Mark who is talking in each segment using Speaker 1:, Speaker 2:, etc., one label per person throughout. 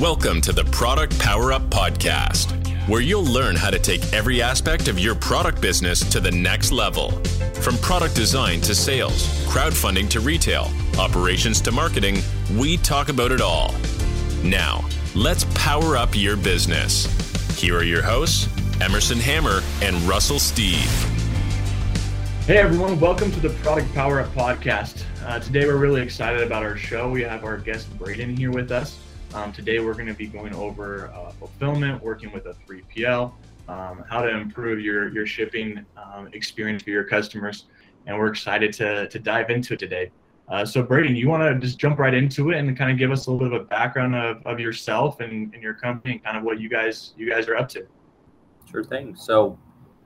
Speaker 1: Welcome to the Product Power Up Podcast, where you'll learn how to take every aspect of your product business to the next level. From product design to sales, crowdfunding to retail, operations to marketing, we talk about it all. Now, let's power up your business. Here are your hosts, Emerson Hammer and Russell Steve.
Speaker 2: Hey everyone, welcome to the Product Power Up Podcast. Uh, today we're really excited about our show. We have our guest Braden here with us. Um, today we're going to be going over uh, fulfillment, working with a 3PL, um, how to improve your your shipping um, experience for your customers, and we're excited to to dive into it today. Uh, so Braden, you want to just jump right into it and kind of give us a little bit of a background of, of yourself and, and your company and kind of what you guys you guys are up to.
Speaker 3: Sure thing. So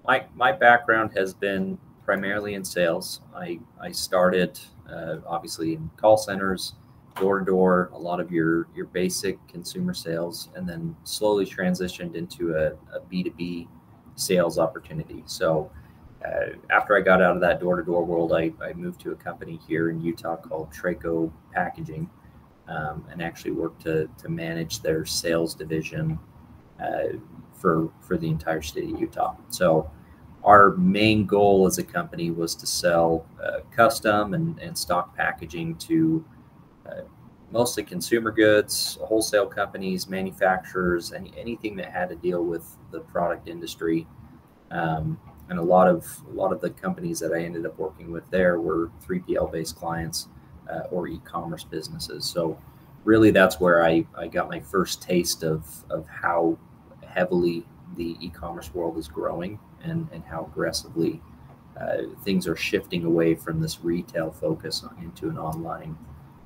Speaker 3: my my background has been primarily in sales. I I started uh, obviously in call centers, door to door, a lot of your your basic consumer sales, and then slowly transitioned into a B two B sales opportunity. So. Uh, after I got out of that door to door world, I, I moved to a company here in Utah called Traco Packaging um, and actually worked to, to manage their sales division uh, for, for the entire state of Utah. So, our main goal as a company was to sell uh, custom and, and stock packaging to mostly consumer goods, wholesale companies, manufacturers, any, anything that had to deal with the product industry. Um, and a lot of a lot of the companies that I ended up working with there were 3PL based clients uh, or e-commerce businesses. So really, that's where I, I got my first taste of of how heavily the e-commerce world is growing and and how aggressively uh, things are shifting away from this retail focus into an online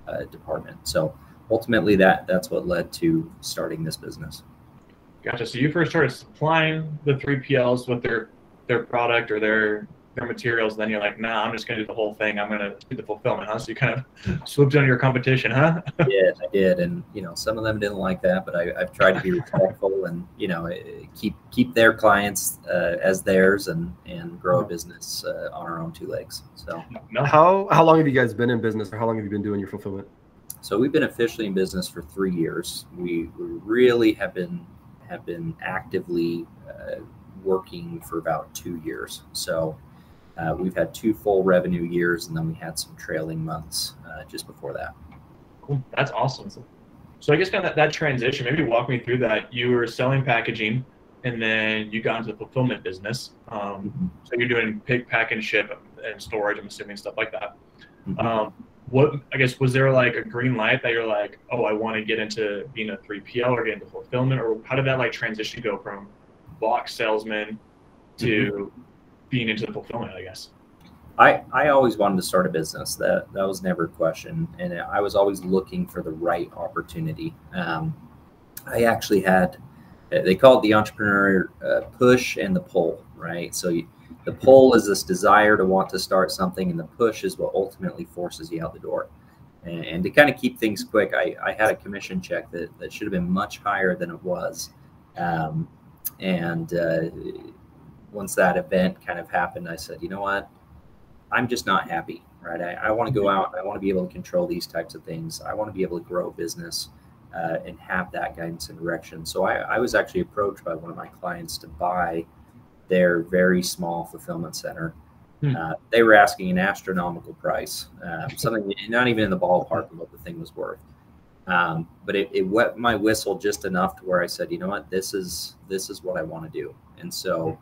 Speaker 3: uh, department. So ultimately, that that's what led to starting this business.
Speaker 2: Gotcha. So you first started supplying the 3PLs with their their product or their their materials, then you're like, nah, I'm just gonna do the whole thing. I'm gonna do the fulfillment, huh? So you kind of swooped on your competition, huh?
Speaker 3: yeah, I did, and you know, some of them didn't like that, but I, have tried to be respectful and you know, eh, keep keep their clients uh, as theirs and and grow a business uh, on our own two legs. So,
Speaker 4: no. how how long have you guys been in business, or how long have you been doing your fulfillment?
Speaker 3: So we've been officially in business for three years. We, we really have been have been actively uh, working for about two years. So uh, we've had two full revenue years, and then we had some trailing months uh, just before that.
Speaker 2: Cool. That's awesome. So I guess kind of that, that transition, maybe walk me through that. You were selling packaging, and then you got into the fulfillment business. Um, mm-hmm. So you're doing pick, pack, and ship and storage. I'm assuming stuff like that. Mm-hmm. Um, what I guess was there like a green light that you're like, oh, I want to get into being a 3PL or get into fulfillment, or how did that like transition go from box salesman to mm-hmm. Being into the fulfillment, I guess.
Speaker 3: I, I always wanted to start a business. That that was never a question, and I was always looking for the right opportunity. Um, I actually had they call it the entrepreneur uh, push and the pull, right? So you, the pull is this desire to want to start something, and the push is what ultimately forces you out the door. And, and to kind of keep things quick, I, I had a commission check that, that should have been much higher than it was. Um, and uh, once that event kind of happened, I said, you know what? I'm just not happy, right? I, I want to go out. I want to be able to control these types of things. I want to be able to grow a business uh, and have that guidance and direction. So I, I was actually approached by one of my clients to buy their very small fulfillment center. Hmm. Uh, they were asking an astronomical price, um, something not even in the ballpark of what the thing was worth. Um, but it, it wet my whistle just enough to where I said, you know what, this is this is what I want to do. And so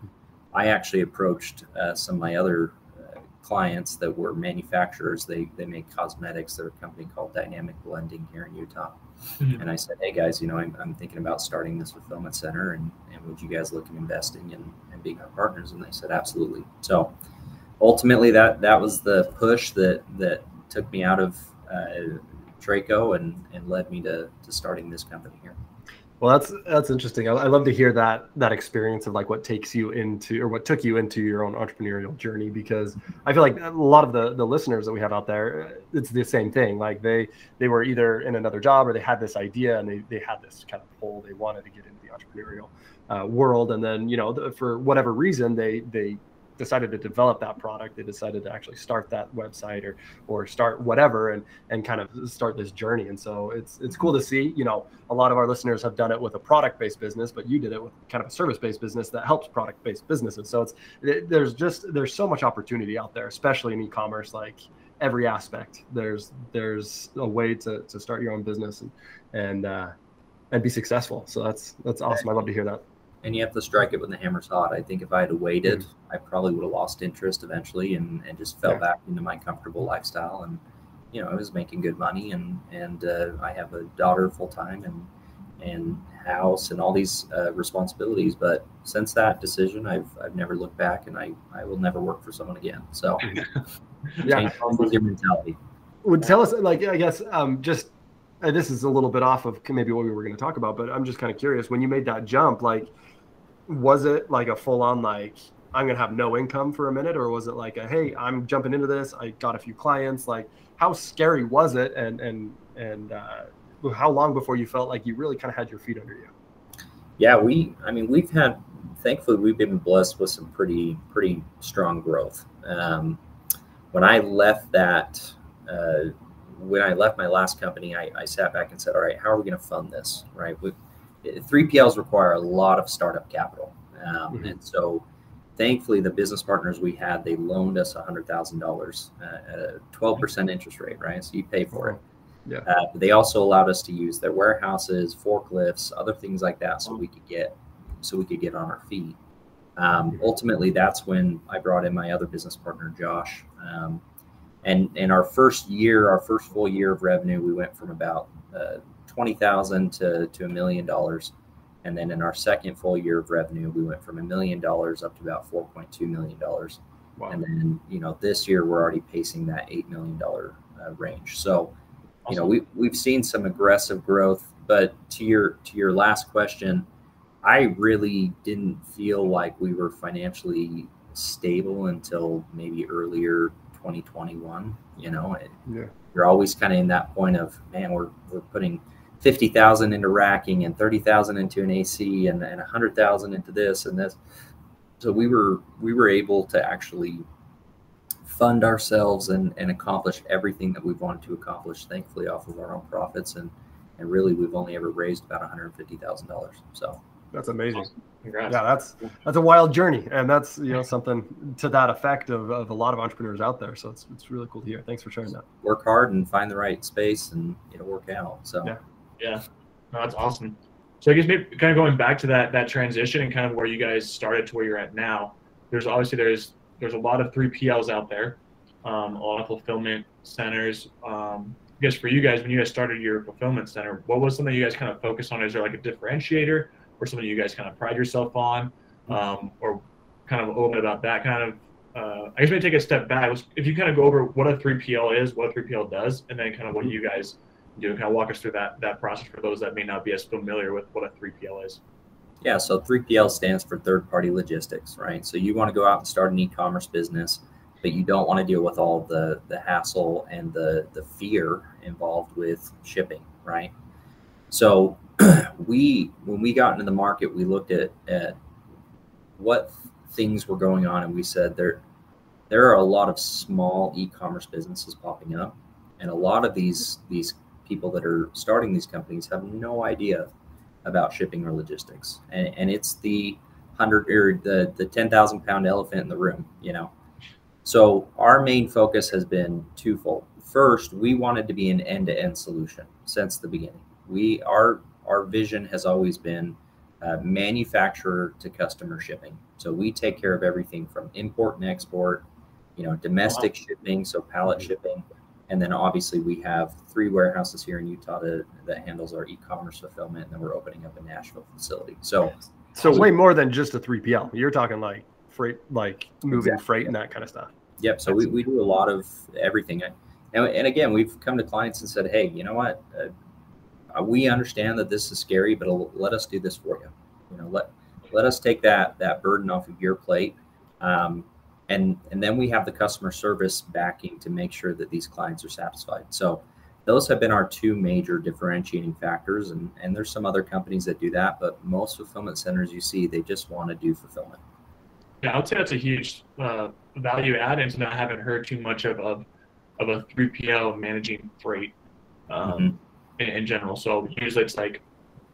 Speaker 3: I actually approached uh, some of my other uh, clients that were manufacturers. They they make cosmetics. They're a company called Dynamic Blending here in Utah. Mm-hmm. And I said, hey guys, you know, I'm, I'm, thinking about starting this fulfillment center, and, and would you guys look at investing in and being our partners? And they said, absolutely. So ultimately, that that was the push that that took me out of uh, Traco and and led me to to starting this company here.
Speaker 4: Well, that's that's interesting. I, I, love to hear that that experience of like what takes you into or what took you into your own entrepreneurial journey because I feel like a lot of the the listeners that we have out there, it's the same thing. Like they they were either in another job or they had this idea and they they had this kind of pull. They wanted to get into the entrepreneurial uh, world, and then you know the, for whatever reason they they decided to develop that product. They decided to actually start that website or or start whatever and and kind of start this journey. And so it's it's cool to see. You know, a lot of our listeners have done it with a product based business, but you did it with kind of a service based business that helps product based businesses. So it's it, there's just there's so much opportunity out there, especially in e-commerce. Like every aspect, there's there's a way to to start your own business and and uh, and be successful. So that's that's awesome. I love to hear that
Speaker 3: and you have to strike it when the hammer's hot. I think if I had waited, mm-hmm. I probably would have lost interest eventually and, and just fell yeah. back into my comfortable lifestyle. And you know, I was making good money, and and uh, I have a daughter full time and and house and all these uh, responsibilities. But since that decision, I've I've never looked back, and I I will never work for someone again. So
Speaker 4: yeah, your mentality. Would tell us like I guess um, just. Uh, this is a little bit off of maybe what we were going to talk about, but I'm just kind of curious. When you made that jump, like, was it like a full on like I'm gonna have no income for a minute, or was it like a hey, I'm jumping into this. I got a few clients. Like, how scary was it, and and and uh, how long before you felt like you really kind of had your feet under you?
Speaker 3: Yeah, we. I mean, we've had. Thankfully, we've been blessed with some pretty pretty strong growth. Um, when I left that, uh, when I left my last company, I, I sat back and said, "All right, how are we going to fund this? Right? We, 3PLs require a lot of startup capital. Um, mm-hmm. And so thankfully the business partners we had, they loaned us $100,000 at a 12% interest rate, right? So you pay for it. Yeah. Uh, they also allowed us to use their warehouses, forklifts, other things like that, so we could get so we could get on our feet. Um, mm-hmm. ultimately, that's when I brought in my other business partner, Josh. Um, and in our first year, our first full year of revenue, we went from about uh, twenty thousand to to a million dollars, and then in our second full year of revenue, we went from a million dollars up to about four point two million dollars. Wow. And then you know this year we're already pacing that eight million dollar uh, range. So you know we we've seen some aggressive growth. But to your to your last question, I really didn't feel like we were financially stable until maybe earlier 2021. You know, yeah. you're always kind of in that point of man, we're we're putting fifty thousand into racking and thirty thousand into an AC and and a hundred thousand into this and this. So we were we were able to actually fund ourselves and, and accomplish everything that we wanted to accomplish, thankfully off of our own profits and and really we've only ever raised about one hundred fifty thousand dollars. So
Speaker 4: that's amazing. Awesome. Yeah, that's that's a wild journey, and that's you know something to that effect of, of a lot of entrepreneurs out there. So it's it's really cool to hear. Thanks for sharing that.
Speaker 3: Work hard and find the right space, and it'll work out. So
Speaker 2: yeah, yeah, no, that's awesome. So I guess maybe kind of going back to that that transition and kind of where you guys started to where you're at now. There's obviously there's there's a lot of 3PLs out there, um, a lot of fulfillment centers. Um, I guess for you guys, when you guys started your fulfillment center, what was something you guys kind of focused on? Is there like a differentiator or something you guys kind of pride yourself on, um, or kind of a little bit about that kind of? Uh, I guess maybe take a step back. If you kind of go over what a 3PL is, what a 3PL does, and then kind of what you guys you know, kind of walk us through that that process for those that may not be as familiar with what a 3PL is.
Speaker 3: Yeah, so 3PL stands for third party logistics, right? So you want to go out and start an e-commerce business, but you don't want to deal with all the the hassle and the the fear involved with shipping, right? So we when we got into the market, we looked at at what things were going on and we said there there are a lot of small e-commerce businesses popping up and a lot of these these people that are starting these companies have no idea about shipping or logistics, and, and it's the hundred or the the ten thousand pound elephant in the room, you know. So our main focus has been twofold. First, we wanted to be an end to end solution since the beginning. We our our vision has always been uh, manufacturer to customer shipping. So we take care of everything from import and export, you know, domestic wow. shipping, so pallet mm-hmm. shipping, and then obviously we have three warehouses here in Utah to, that handles our e-commerce fulfillment, and then we're opening up a Nashville facility. So,
Speaker 4: so way more than just a 3PL. You're talking like freight, like moving exactly. freight and that kind of stuff.
Speaker 3: Yep. So we, we do a lot of everything. And, and again, we've come to clients and said, hey, you know what? Uh, we understand that this is scary, but let us do this for you. You know, let let us take that that burden off of your plate. Um, and and then we have the customer service backing to make sure that these clients are satisfied so those have been our two major differentiating factors and and there's some other companies that do that but most fulfillment centers you see they just want to do fulfillment
Speaker 2: Yeah, I would say that's a huge uh, value add, and I haven't heard too much of of, of a 3PL managing freight um, mm-hmm. in, in, general. So usually it's like,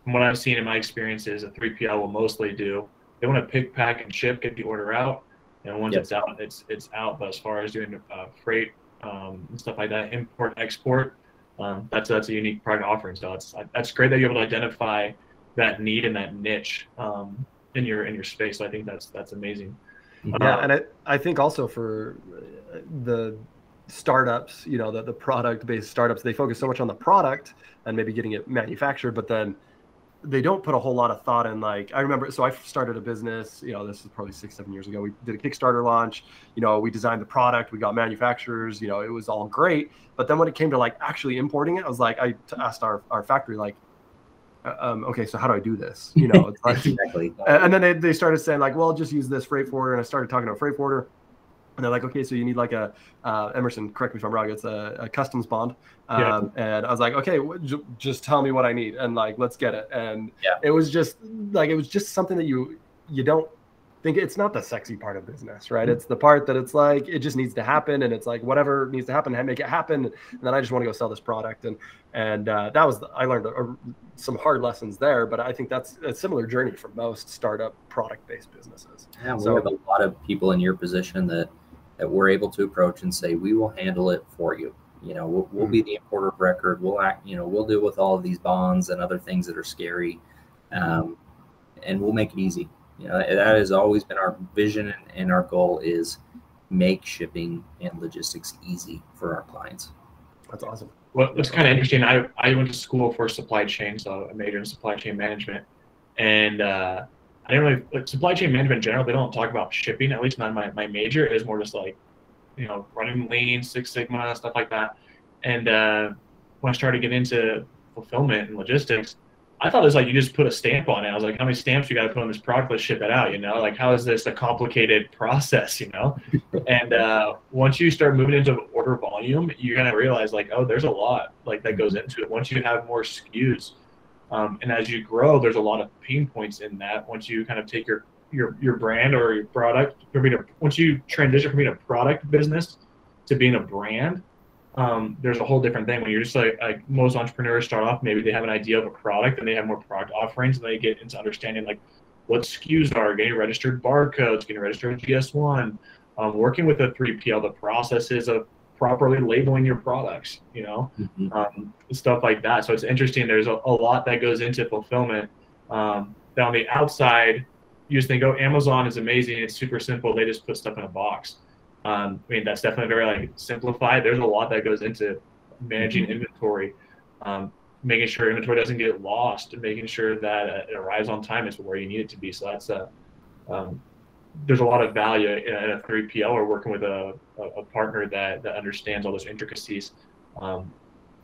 Speaker 2: from what I've seen in my experiences, a 3PL will mostly do they want to pick, pack, and ship, get the order out, and once yep. it's out, it's it's out. But as far as doing uh, freight um, and stuff like that, import, export, um, that's that's a unique product offering. So it's that's great that you're able to identify that need and that niche um, in your in your space. So I think that's that's amazing.
Speaker 4: Yeah, uh, and I, I think also for the startups, you know, the, the product based startups, they focus so much on the product and maybe getting it manufactured, but then they don't put a whole lot of thought in like i remember so i started a business you know this is probably six seven years ago. We did a kickstarter launch you know we designed the product we got manufacturers you know it was all great. But then when it came to like actually importing it i was like i asked our, our factory like uh, um, okay so how do i do this? You know exactly. and then they, they started saying like well just use this freight forwarder and i started talking to a freight forwarder and they're like, okay, so you need like a uh, Emerson. Correct me if I'm wrong. It's a, a customs bond. Um, yeah. And I was like, okay, w- just tell me what I need, and like, let's get it. And yeah. it was just like it was just something that you you don't think it's not the sexy part of business, right? Mm-hmm. It's the part that it's like it just needs to happen, and it's like whatever needs to happen, make it happen. And then I just want to go sell this product, and and uh, that was the, I learned a, a, some hard lessons there. But I think that's a similar journey for most startup product based businesses.
Speaker 3: Yeah, we so, have a lot of people in your position that that we're able to approach and say, we will handle it for you. You know, we'll, we'll be mm-hmm. the importer of record. We'll act, you know, we'll deal with all of these bonds and other things that are scary. Um, and we'll make it easy. You know, that has always been our vision and our goal is make shipping and logistics easy for our clients.
Speaker 4: That's awesome.
Speaker 2: Well, it's kind of interesting. I, I went to school for supply chain, so I majored in supply chain management. And uh, I didn't really like supply chain management in general. They don't talk about shipping. At least not my my major. is more just like, you know, running lean, Six Sigma, stuff like that. And uh, when I started getting into fulfillment and logistics, I thought it was like you just put a stamp on it. I was like, how many stamps you got to put on this product? Let's ship it out. You know, like how is this a complicated process? You know, and uh, once you start moving into order volume, you're gonna realize like, oh, there's a lot like that goes into it. Once you have more SKUs, um, and as you grow, there's a lot of pain points in that. Once you kind of take your your your brand or your product, from being a, once you transition from being a product business to being a brand, um, there's a whole different thing. When you're just like, like most entrepreneurs start off, maybe they have an idea of a product and they have more product offerings, and they get into understanding like what SKUs are, getting registered barcodes, getting registered GS1, um, working with a 3PL, the processes of properly labeling your products, you know, mm-hmm. um, stuff like that. So it's interesting. There's a, a lot that goes into fulfillment. Um, that on the outside, you just think, oh, Amazon is amazing. It's super simple. They just put stuff in a box. Um, I mean, that's definitely very like simplified. There's a lot that goes into managing mm-hmm. inventory, um, making sure inventory doesn't get lost, and making sure that uh, it arrives on time is where you need it to be. So that's a um, there's a lot of value in a 3PL or working with a, a partner that, that understands all those intricacies. Um,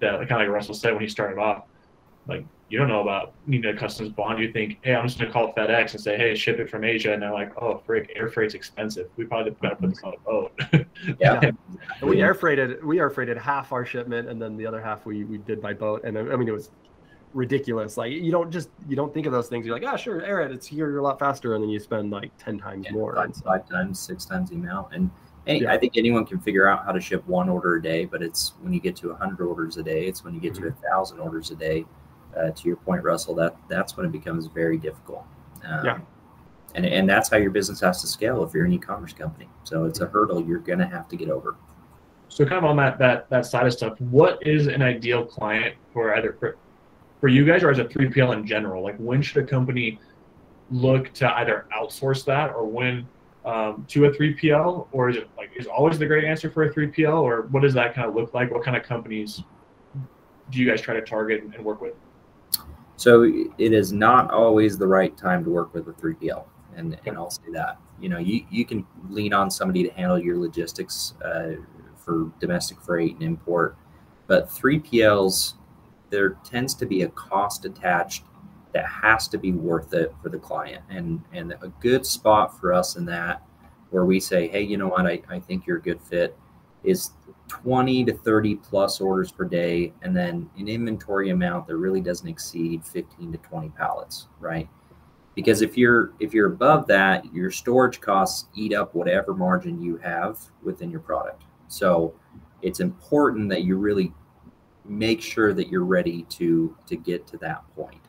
Speaker 2: that kind of like Russell said when he started off, like you don't know about needing a customs bond. You think, hey, I'm just gonna call FedEx and say, hey, ship it from Asia, and they're like, oh, frick, air freight's expensive. We probably gotta put this on a boat.
Speaker 4: yeah, we air freighted. We air freighted half our shipment, and then the other half we we did by boat. And I mean, it was ridiculous. Like you don't just you don't think of those things. You're like, ah, oh, sure, air. It's here. You're a lot faster, and then you spend like ten times yeah, more.
Speaker 3: Five, five, times, six times the amount. And yeah. I think anyone can figure out how to ship one order a day. But it's when you get to hundred orders a day. It's when you get mm-hmm. to a thousand orders a day. Uh, to your point, Russell, that that's when it becomes very difficult. Um, yeah. And, and that's how your business has to scale if you're an e-commerce company. So it's a hurdle you're going to have to get over.
Speaker 2: So kind of on that that that side of stuff, what is an ideal client for either for you guys or as a 3PL in general? Like when should a company look to either outsource that or when um, to a 3PL, or is it like is always the great answer for a 3PL, or what does that kind of look like? What kind of companies do you guys try to target and work with?
Speaker 3: So it is not always the right time to work with a 3PL, and, and I'll say that. You know, you, you can lean on somebody to handle your logistics uh, for domestic freight and import, but 3PLs there tends to be a cost attached that has to be worth it for the client. And and a good spot for us in that where we say, hey, you know what, I, I think you're a good fit is 20 to 30 plus orders per day and then an inventory amount that really doesn't exceed 15 to 20 pallets, right? because if you're if you're above that your storage costs eat up whatever margin you have within your product so it's important that you really make sure that you're ready to to get to that point.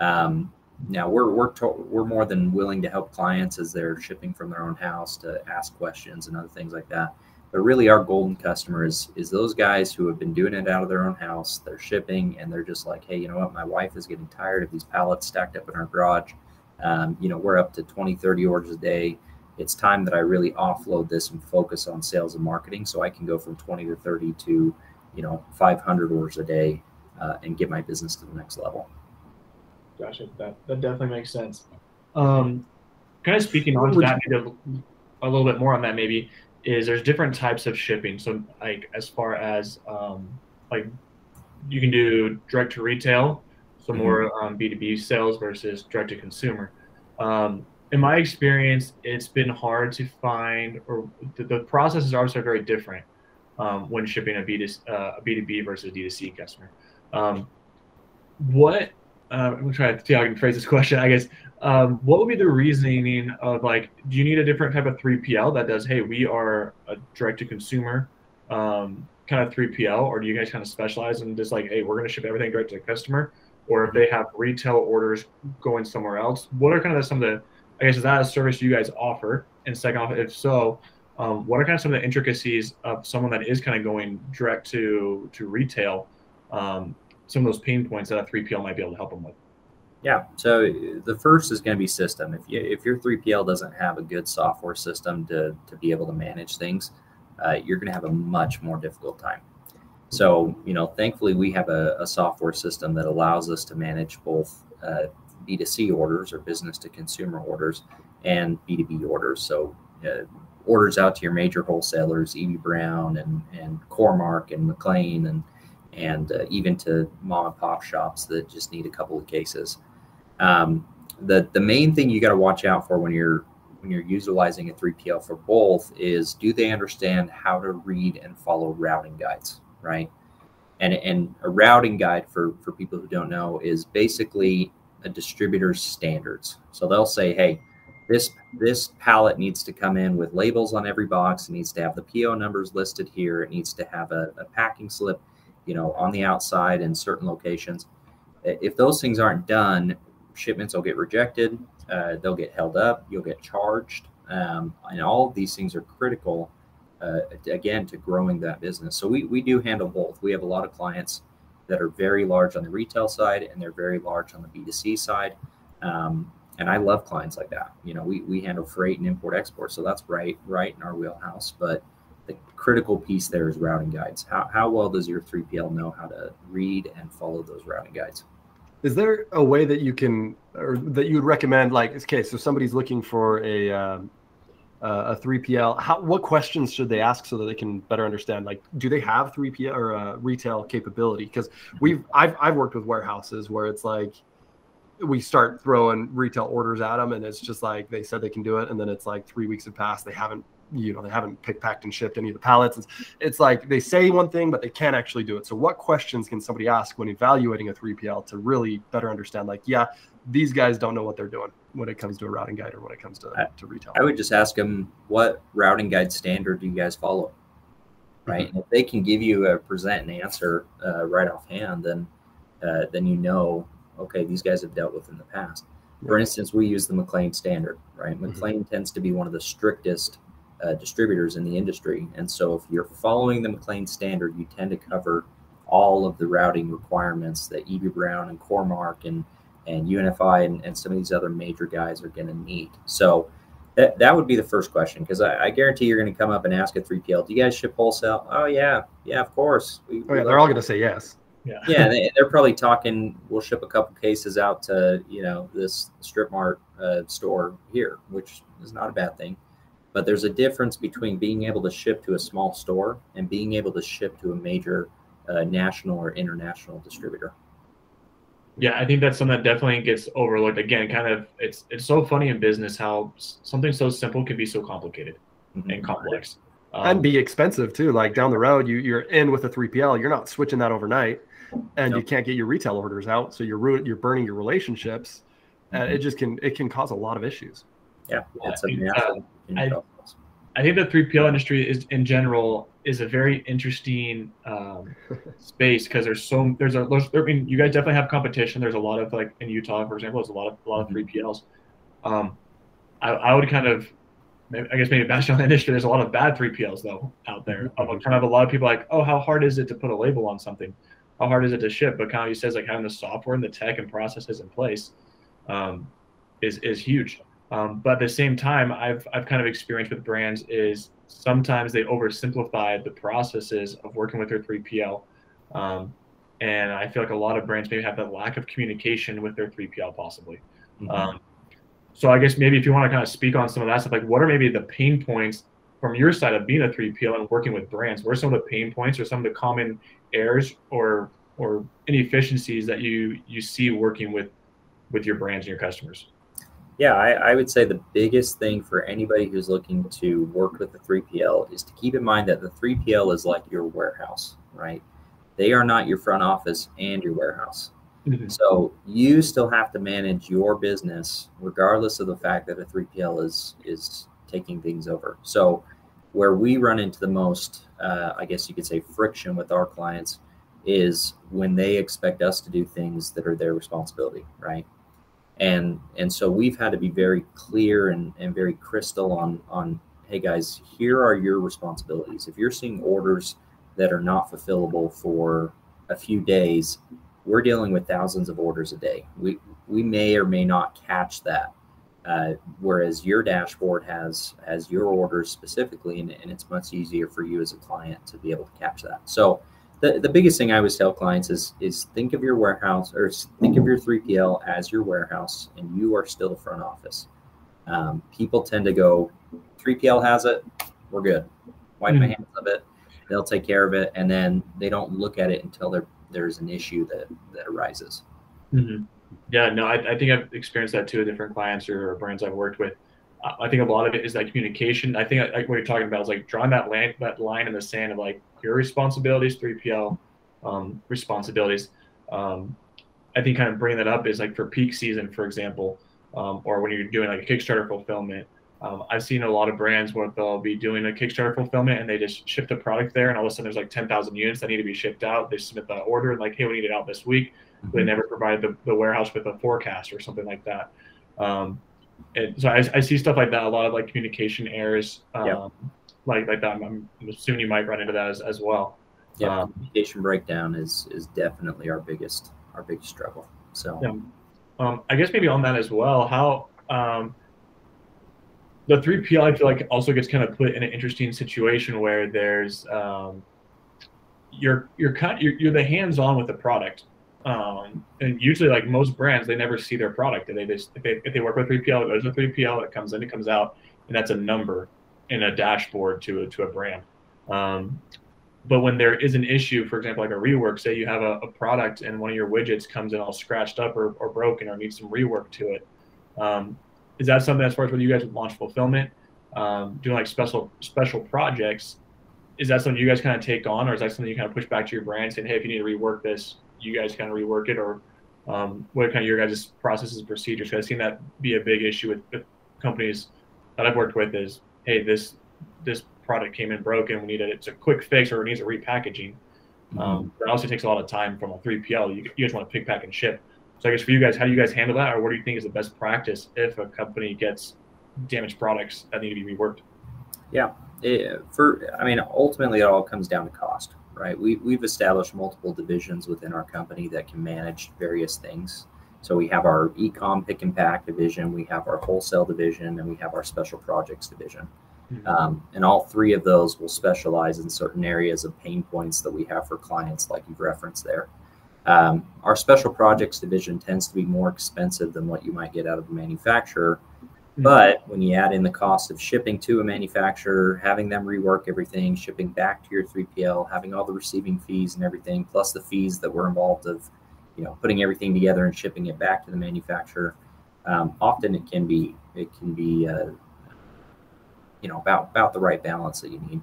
Speaker 3: Um, now we're we're to, we're more than willing to help clients as they're shipping from their own house to ask questions and other things like that. But really our golden customer is is those guys who have been doing it out of their own house they're shipping and they're just like hey you know what? My wife is getting tired of these pallets stacked up in our garage. Um, you know, we're up to 20, 30 orders a day. It's time that I really offload this and focus on sales and marketing so I can go from 20 to 30 to, you know, 500 orders a day uh, and get my business to the next level.
Speaker 2: Gotcha. That, that definitely makes sense. Um, kind of speaking on to that a little bit more on that maybe is there's different types of shipping. So like as far as um, like you can do direct to retail, so mm-hmm. more um, B2B sales versus direct to consumer. Um, in my experience, it's been hard to find, or the, the processes are also very different um, when shipping a, B2, uh, a B2B versus D2C customer. Um, what, uh, I'm trying to see how I can phrase this question, I guess. Um, what would be the reasoning of like, do you need a different type of 3PL that does, hey, we are a direct to consumer um, kind of 3PL, or do you guys kind of specialize in just like, hey, we're to ship everything direct to the customer? or if they have retail orders going somewhere else. What are kind of some of the, I guess, is that a service you guys offer? And second off, if so, um, what are kind of some of the intricacies of someone that is kind of going direct to to retail? Um, some of those pain points that a 3PL might be able to help them with.
Speaker 3: Yeah. So the first is going to be system. If you if your 3PL doesn't have a good software system to to be able to manage things, uh, you're going to have a much more difficult time. So, you know, thankfully we have a, a software system that allows us to manage both uh, B2C orders or business to consumer orders and B2B orders. So, uh, orders out to your major wholesalers, Eby Brown and, and Core-Mark and McLane and and uh, even to mom and pop shops that just need a couple of cases. Um, the the main thing you got to watch out for when you're when you're utilizing a 3PL for both is do they understand how to read and follow routing guides? right? And, and a routing guide for, for people who don't know is basically a distributor's standards. So they'll say, hey, this this pallet needs to come in with labels on every box. It needs to have the PO numbers listed here. It needs to have a, a packing slip, you know, on the outside in certain locations. If those things aren't done, shipments will get rejected. Uh, they'll get held up. You'll get charged, um, and all of these things are critical uh, again to growing that business. So we, we do handle both. We have a lot of clients that are very large on the retail side and they're very large on the B2C side. Um, and I love clients like that. You know, we, we handle freight and import export. So that's right, right in our wheelhouse. But the critical piece there is routing guides. How, how well does your 3PL know how to read and follow those routing guides?
Speaker 4: Is there a way that you can, or that you would recommend, like, okay, so somebody's looking for a, uh, a 3PL, how, what questions should they ask so that they can better understand? Like, do they have 3PL or uh, retail capability? Because we've I've I've worked with warehouses where it's like we start throwing retail orders at them, and it's just like they said they can do it, and then it's like three weeks have passed, they haven't you know they haven't picked, packed, and shipped any of the pallets. It's, it's like they say one thing, but they can't actually do it. So, what questions can somebody ask when evaluating a 3PL to really better understand? Like, yeah, these guys don't know what they're doing when it comes to a routing guide or when it comes to, I, to retail.
Speaker 3: I would just ask them, what routing guide standard do you guys follow? Right. Mm-hmm. If they can give you a present and answer uh, right offhand, then uh, then you know, okay, these guys have dealt with in the past. For instance, we use the McLane standard, right? Mm-hmm. McLane mm-hmm. tends to be one of the strictest uh, distributors in the industry. And so if you're following the McLane standard, you tend to cover all of the routing requirements that Eby Brown and Core-Mark and and UNFI and, and some of these other major guys are going to need. So that, that would be the first question because I, I, guarantee you're going to come up and ask a 3PL, do you guys ship wholesale? Oh, yeah. Yeah, of course.
Speaker 4: We, oh, yeah, they're all going to say yes.
Speaker 3: Yeah, yeah they, are probably talking, we'll ship a couple cases out to, you know, this strip mart uh, store here, which is not a bad thing. But there's a difference between being able to ship to a small store and being able to ship to a major uh, national or international distributor.
Speaker 2: Yeah, I think that's something that definitely gets overlooked. Again, kind of it's it's so funny in business how something so simple can be so complicated mm-hmm. and complex.
Speaker 4: Um, and be expensive too. Like down the road, you you're in with a 3PL, you're not switching that overnight, and nope. you can't get your retail orders out, so you're you're burning your relationships. and it just can it can cause a lot of issues.
Speaker 3: Yeah, it's a
Speaker 2: Yeah,
Speaker 3: massive
Speaker 2: I- I think the 3PL industry is in general is a very interesting um, space because there's so there's a there's, I mean you guys definitely have competition. There's a lot of like in Utah, for example, there's a lot of a lot of 3PLs. Um, I, I would kind of I guess maybe bash on the industry. There's a lot of bad 3PLs though out there. Of kind of a lot of people like, oh, how hard is it to put a label on something? How hard is it to ship? But kind of he says like having the software and the tech and processes in place um, is is huge. Um, but at the same time, I've I've kind of experienced with brands is sometimes they oversimplify the processes of working with their 3PL, um, and I feel like a lot of brands maybe have that lack of communication with their 3PL possibly.
Speaker 3: Mhm.
Speaker 2: Um, so I guess maybe if you want to kind of speak on some of that stuff, like what are maybe the pain points from your side of being a 3PL and working with brands? What are some of the pain points or some of the common errors or or inefficiencies that you you see working with with your brands and your customers?
Speaker 3: Yeah, I, I would say the biggest thing for anybody who's looking to work with the 3PL is to keep in mind that the 3PL is like your warehouse, right? They are not your front office and your warehouse.
Speaker 2: Mhm.
Speaker 3: So you still have to manage your business regardless of the fact that a 3PL is is taking things over. So where we run into the most, uh, I guess you could say, friction with our clients is when they expect us to do things that are their responsibility, right? And and so we've had to be very clear and, and very crystal on on hey guys, here are your responsibilities. If you're seeing orders that are not fulfillable for a few days, we're dealing with thousands of orders a day. We we may or may not catch that. Uh, whereas your dashboard has has your orders specifically, and, and it's much easier for you as a client to be able to catch that. So the, the biggest thing I always tell clients is is think of your warehouse or think of your 3PL as your warehouse, and you are still the front office. Um, people tend to go, 3PL has it, we're good. Wipe my
Speaker 2: Mhm.
Speaker 3: hands of it, they'll take care of it, and then they don't look at it until there there's an issue that that arises.
Speaker 2: hmm Yeah, no, I, I think I've experienced that too with different clients or, brands I've worked with. Uh, I think a lot of it is that communication. I think like what you're talking about is like drawing that line, that line in the sand of like your responsibilities, 3PL um, responsibilities. Um, I think kind of bringing that up is like for peak season, for example, um, or when you're doing like a Kickstarter fulfillment. Um, I've seen a lot of brands where they'll be doing a Kickstarter fulfillment and they just ship the product there, and all of a sudden there's like 10,000 units that need to be shipped out. They submit the order and like, hey, we need it out this week they never provided the, the warehouse with a forecast or something like that. Um, and so I, I see stuff like that, a lot of like communication errors, um,
Speaker 3: Yeah.
Speaker 2: like like that. I'm, I'm assuming you might run into that as, as well.
Speaker 3: Yeah,
Speaker 2: Um,
Speaker 3: communication breakdown is is definitely our biggest our biggest struggle. So
Speaker 2: Yeah. Um, I guess maybe on that as well, how um, the 3PL I feel like also gets kind of put in an interesting situation where there's um, you're you're kind you're, you're the hands on with the product. Um, and usually, like most brands, they never see their product. They just if they, if they work with 3PL, it goes to 3PL, it comes in, it comes out, and that's a number in a dashboard to a, to a brand. Um, but when there is an issue, for example, like a rework, say you have a, a product and one of your widgets comes in all scratched up or, or broken or needs some rework to it, um, is that something as far as whether you guys would launch fulfillment, um, doing like special special projects? Is that something you guys kind of take on, or is that something you kind of push back to your brand saying, hey, if you need to rework this, you guys kind of rework it, or um, what kind of your guys' processes and procedures? 'Cause I've seen that be a big issue with, with companies that I've worked with is, hey, this this product came in broken. We need it. It's a quick fix or it needs a repackaging. Um, that also takes a lot of time from a 3PL. You, you guys want to pick, pack, and ship. So I guess for you guys, how do you guys handle that, or what do you think is the best practice if a company gets damaged products that need to be reworked?
Speaker 3: it, for I mean, ultimately, it all comes down to cost, right? We we've established multiple divisions within our company that can manage various things. So we have our e-com pick and pack division, we have our wholesale division, and we have our special projects division. Um, and all three of those will specialize in certain areas of pain points that we have for clients, like you've referenced there. Um, our special projects division tends to be more expensive than what you might get out of a manufacturer. But when you add in the cost of shipping to a manufacturer, having them rework everything, shipping back to your 3PL, having all the receiving fees and everything, plus the fees that were involved of, you know, putting everything together and shipping it back to the manufacturer, um, often it can be it can be uh, you know about about the right balance that you need.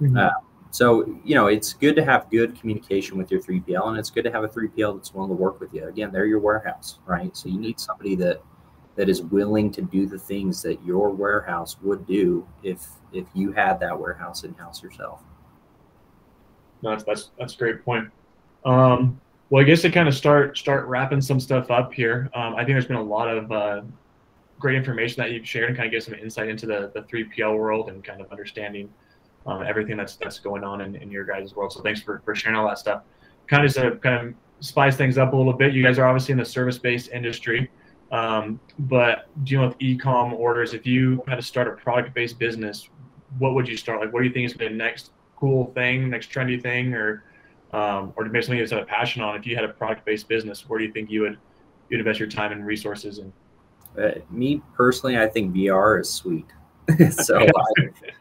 Speaker 2: Mhm.
Speaker 3: Uh, so you know it's good to have good communication with your 3PL, and it's good to have a 3PL that's willing to work with you. Again, they're your warehouse, right? So you need somebody that that is willing to do the things that your warehouse would do if if you had that warehouse in house yourself.
Speaker 2: No, that's that's that's a great point. Um, well, I guess to kind of start start wrapping some stuff up here, um, I think there's been a lot of uh, great information that you've shared and kind of get some insight into the the 3PL world and kind of understanding um, everything that's that's going on in, in your guys' world. So thanks for, for sharing all that stuff. Kind of to kind of spice things up a little bit. You guys are obviously in the service based industry, um, but dealing with e-com orders. If you had to start a product based business, what would you start? Like, what do you think is the next cool thing, next trendy thing, or um, or maybe something you have a passion on? If you had a product based business, where do you think you would you'd invest your time and resources in?
Speaker 3: Uh, me personally, I think VR is sweet. so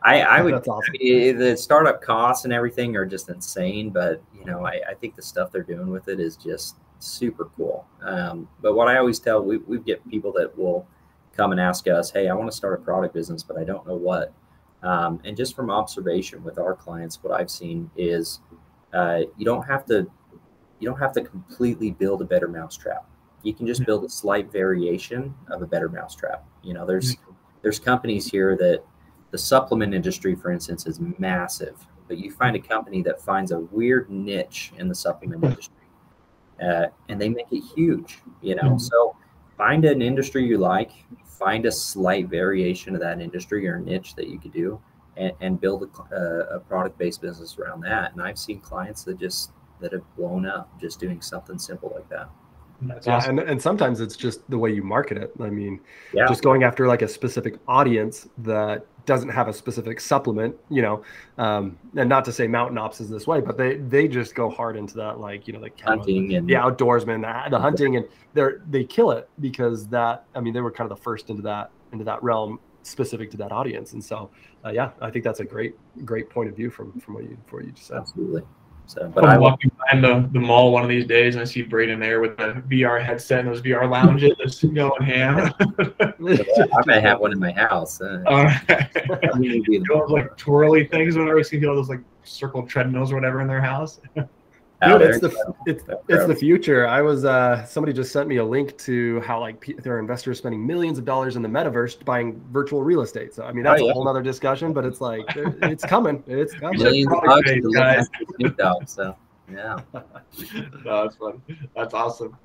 Speaker 3: I, I, I, would awesome. the startup costs and everything are just insane, but you know I, I, think the stuff they're doing with it is just super cool. Um, but what I always tell we we get people that will come and ask us, hey, I want to start a product business, but I don't know what. Um, and just from observation with our clients, what I've seen is uh, you don't have to you don't have to completely build a better mousetrap. You can just build a slight variation of a better mousetrap. You know, there's there's companies here that the supplement industry, for instance, is massive, but you find a company that finds a weird niche in the supplement industry, uh, and they make it huge. You know, mm-hmm. so find an industry you like, find a slight variation of that industry or niche that you could do, and, and build a, a product-based business around that. And I've seen clients that just that have blown up just doing something simple like that.
Speaker 4: That's yeah, awesome. and, and sometimes it's just the way you market it. I mean, yeah. just going after like a specific audience that doesn't have a specific supplement, you know, um, and not to say Mountain Ops is this way, but they they just go hard into that, like you know, the hunting and the outdoorsman, the, the hunting, and they're they kill it because that. I mean, they were kind of the first into that into that realm specific to that audience, and so uh, yeah, I think that's a great great point of view from from what you from what you just said.
Speaker 3: Absolutely.
Speaker 2: So, but I'm I walking behind the, the mall one of these days and I see Braden there with a VR headset and those VR lounges just going ham.
Speaker 3: I might have one in my house. Uh, All
Speaker 2: right. those like twirly things, whenever I see all those like circle treadmills or whatever in their house.
Speaker 4: Dude, it's the it's, it's the future. I was uh somebody just sent me a link to how like there are investors spending millions of dollars in the metaverse buying virtual real estate. So I mean that's oh, yeah. a whole other discussion, but it's like it's coming. It's coming. Millions of
Speaker 2: bucks guys. Dog, so yeah. no, that's fun. That's awesome.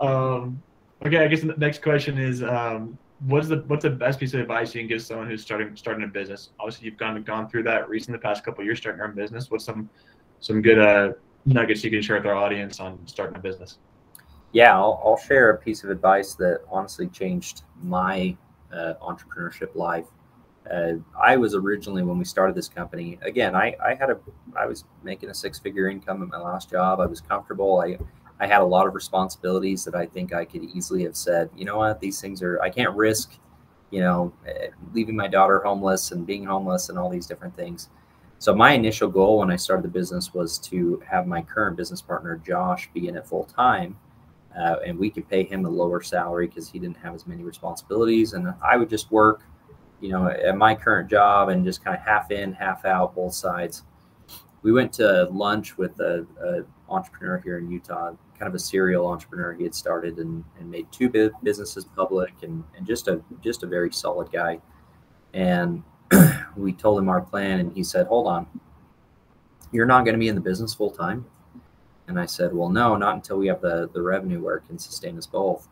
Speaker 2: Um, okay, I guess the next question is um, what's the what's the best piece of advice you can give someone who's starting starting a business? Obviously, you've gone gone through that recently the past couple years starting your own business. What's some some good uh, nuggets you can share with our audience on starting a business?
Speaker 3: Yeah, I'll, I'll share a piece of advice that honestly changed my uh, entrepreneurship life. Uh, I was originally when we started this company. Again, I, I had a I was making a six figure income at my last job. I was comfortable. I I had a lot of responsibilities that I think I could easily have said, you know what, these things are I can't risk, you know, eh, leaving my daughter homeless and being homeless and all these different things. So my initial goal when I started the business was to have my current business partner Josh be in it full time, uh, and we could pay him a lower salary because he didn't have as many responsibilities, and I would just work, you know, at my current job and just kind of half in, half out, both sides. We went to lunch with a, a entrepreneur here in Utah, kind of a serial entrepreneur. He had started and, and made two businesses public, and, and just a just a very solid guy. And we told him our plan, and he said, "Hold on, you're not going to be in the business full time." And I said, "Well, no, not until we have the the revenue where it can sustain us both."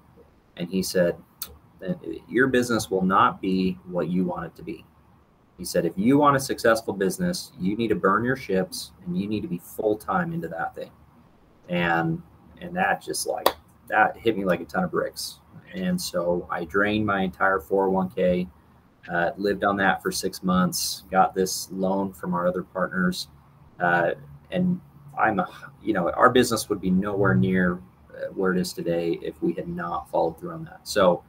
Speaker 3: And he said, "Your business will not be what you want it to be." He said, "If you want a successful business, you need to burn your ships, and you need to be full time into that thing." And and that just like that hit me like a ton of bricks. And so I drained my entire 401k uh, lived on that for six months, got this loan from our other partners. Uh, and I'm, a, you know, our business would be nowhere near uh, where it is today if we had not followed through on that. So,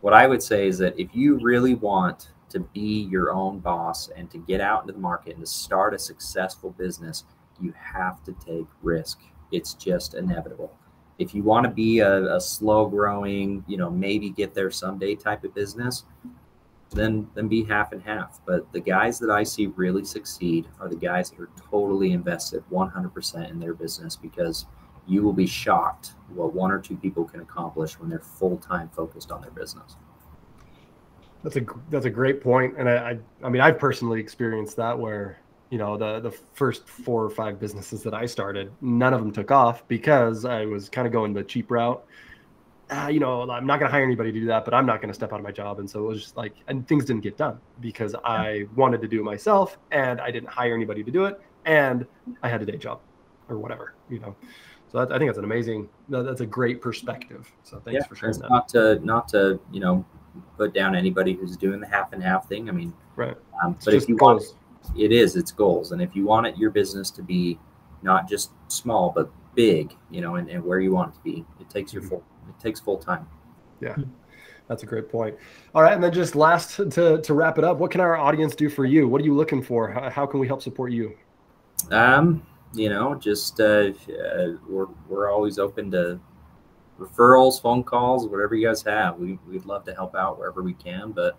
Speaker 3: what I would say is that if you really want to be your own boss and to get out into the market and to start a successful business, you have to take risk. It's just inevitable. If you want to be a, a slow growing, you know, maybe get there someday type of business, then then be half and half. But the guys that I see really succeed are the guys that are totally invested 100% in their business because you will be shocked what one or two people can accomplish when they're full time focused on their business.
Speaker 4: That's a that's a great point, and I, I I mean I've personally experienced that where you know the the first four or five businesses that I started, none of them took off because I was kind of going the cheap route. Uh, you know, I'm not going to hire anybody to do that, but I'm not going to step out of my job, and so it was just like, and things didn't get done because I wanted to do it myself, and I didn't hire anybody to do it, and I had a day job or whatever, you know. So that, I think that's an amazing, that's a great perspective. So thanks
Speaker 3: yeah,
Speaker 4: for sharing that.
Speaker 3: Not to not to you know put down anybody who's doing the half and half thing. I mean,
Speaker 4: right.
Speaker 3: Um, but if you goals. want, it is it's goals, and if you want it, your business to be not just small but big, you know, and, and where you want it to be, it takes your mm-hmm. full it takes full time.
Speaker 4: Yeah. That's a great point. All right, and then just last to to wrap it up, what can our audience do for you? What are you looking for? How, how can we help support you?
Speaker 3: Um, you know, just uh, uh, we're we're always open to referrals, phone calls, whatever you guys have. We we'd love to help out wherever we can, but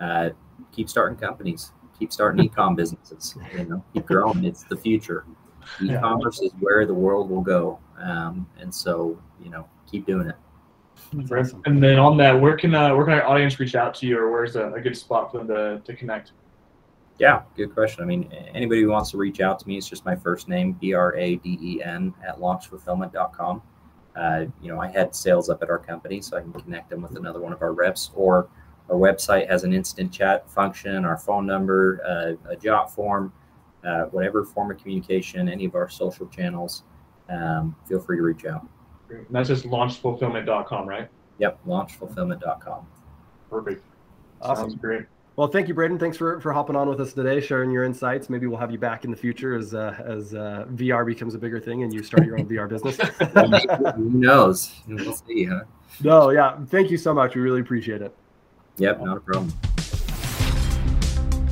Speaker 3: uh, keep starting companies, keep starting ecom businesses. You know, keep growing. It's the future. E-commerce yeah. is where the world will go, um, and so you know, keep doing it.
Speaker 2: Awesome. And then on that, where can uh, where can our audience reach out to you, or where's a, a good spot for them to, to connect?
Speaker 3: Yeah, good question. I mean, anybody who wants to reach out to me, it's just my first name, B R A D E N, at launchfulfillment.com. Uh, you know, I had sales up at our company, so I can connect them with another one of our reps. Or our website has an instant chat function, our phone number, uh, a jot form, uh, whatever form of communication, any of our social channels. Um, feel free to reach out.
Speaker 2: And that's just launchfulfillment.com, right?
Speaker 3: Yep, launchfulfillment.com.
Speaker 2: Perfect.
Speaker 4: Awesome. Sounds great. Well, thank you, Braden. Thanks for, for hopping on with us today, sharing your insights. Maybe we'll have you back in the future as uh, as uh, VR becomes a bigger thing and you start your own VR business.
Speaker 3: Who knows? We'll see, huh?
Speaker 4: No, yeah. Thank you so much. We really appreciate it.
Speaker 3: Yep, not a problem.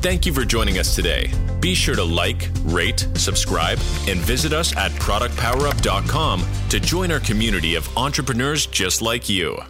Speaker 1: Thank you for joining us today. Be sure to like, rate, subscribe, and visit us at productpowerup.com to join our community of entrepreneurs just like you.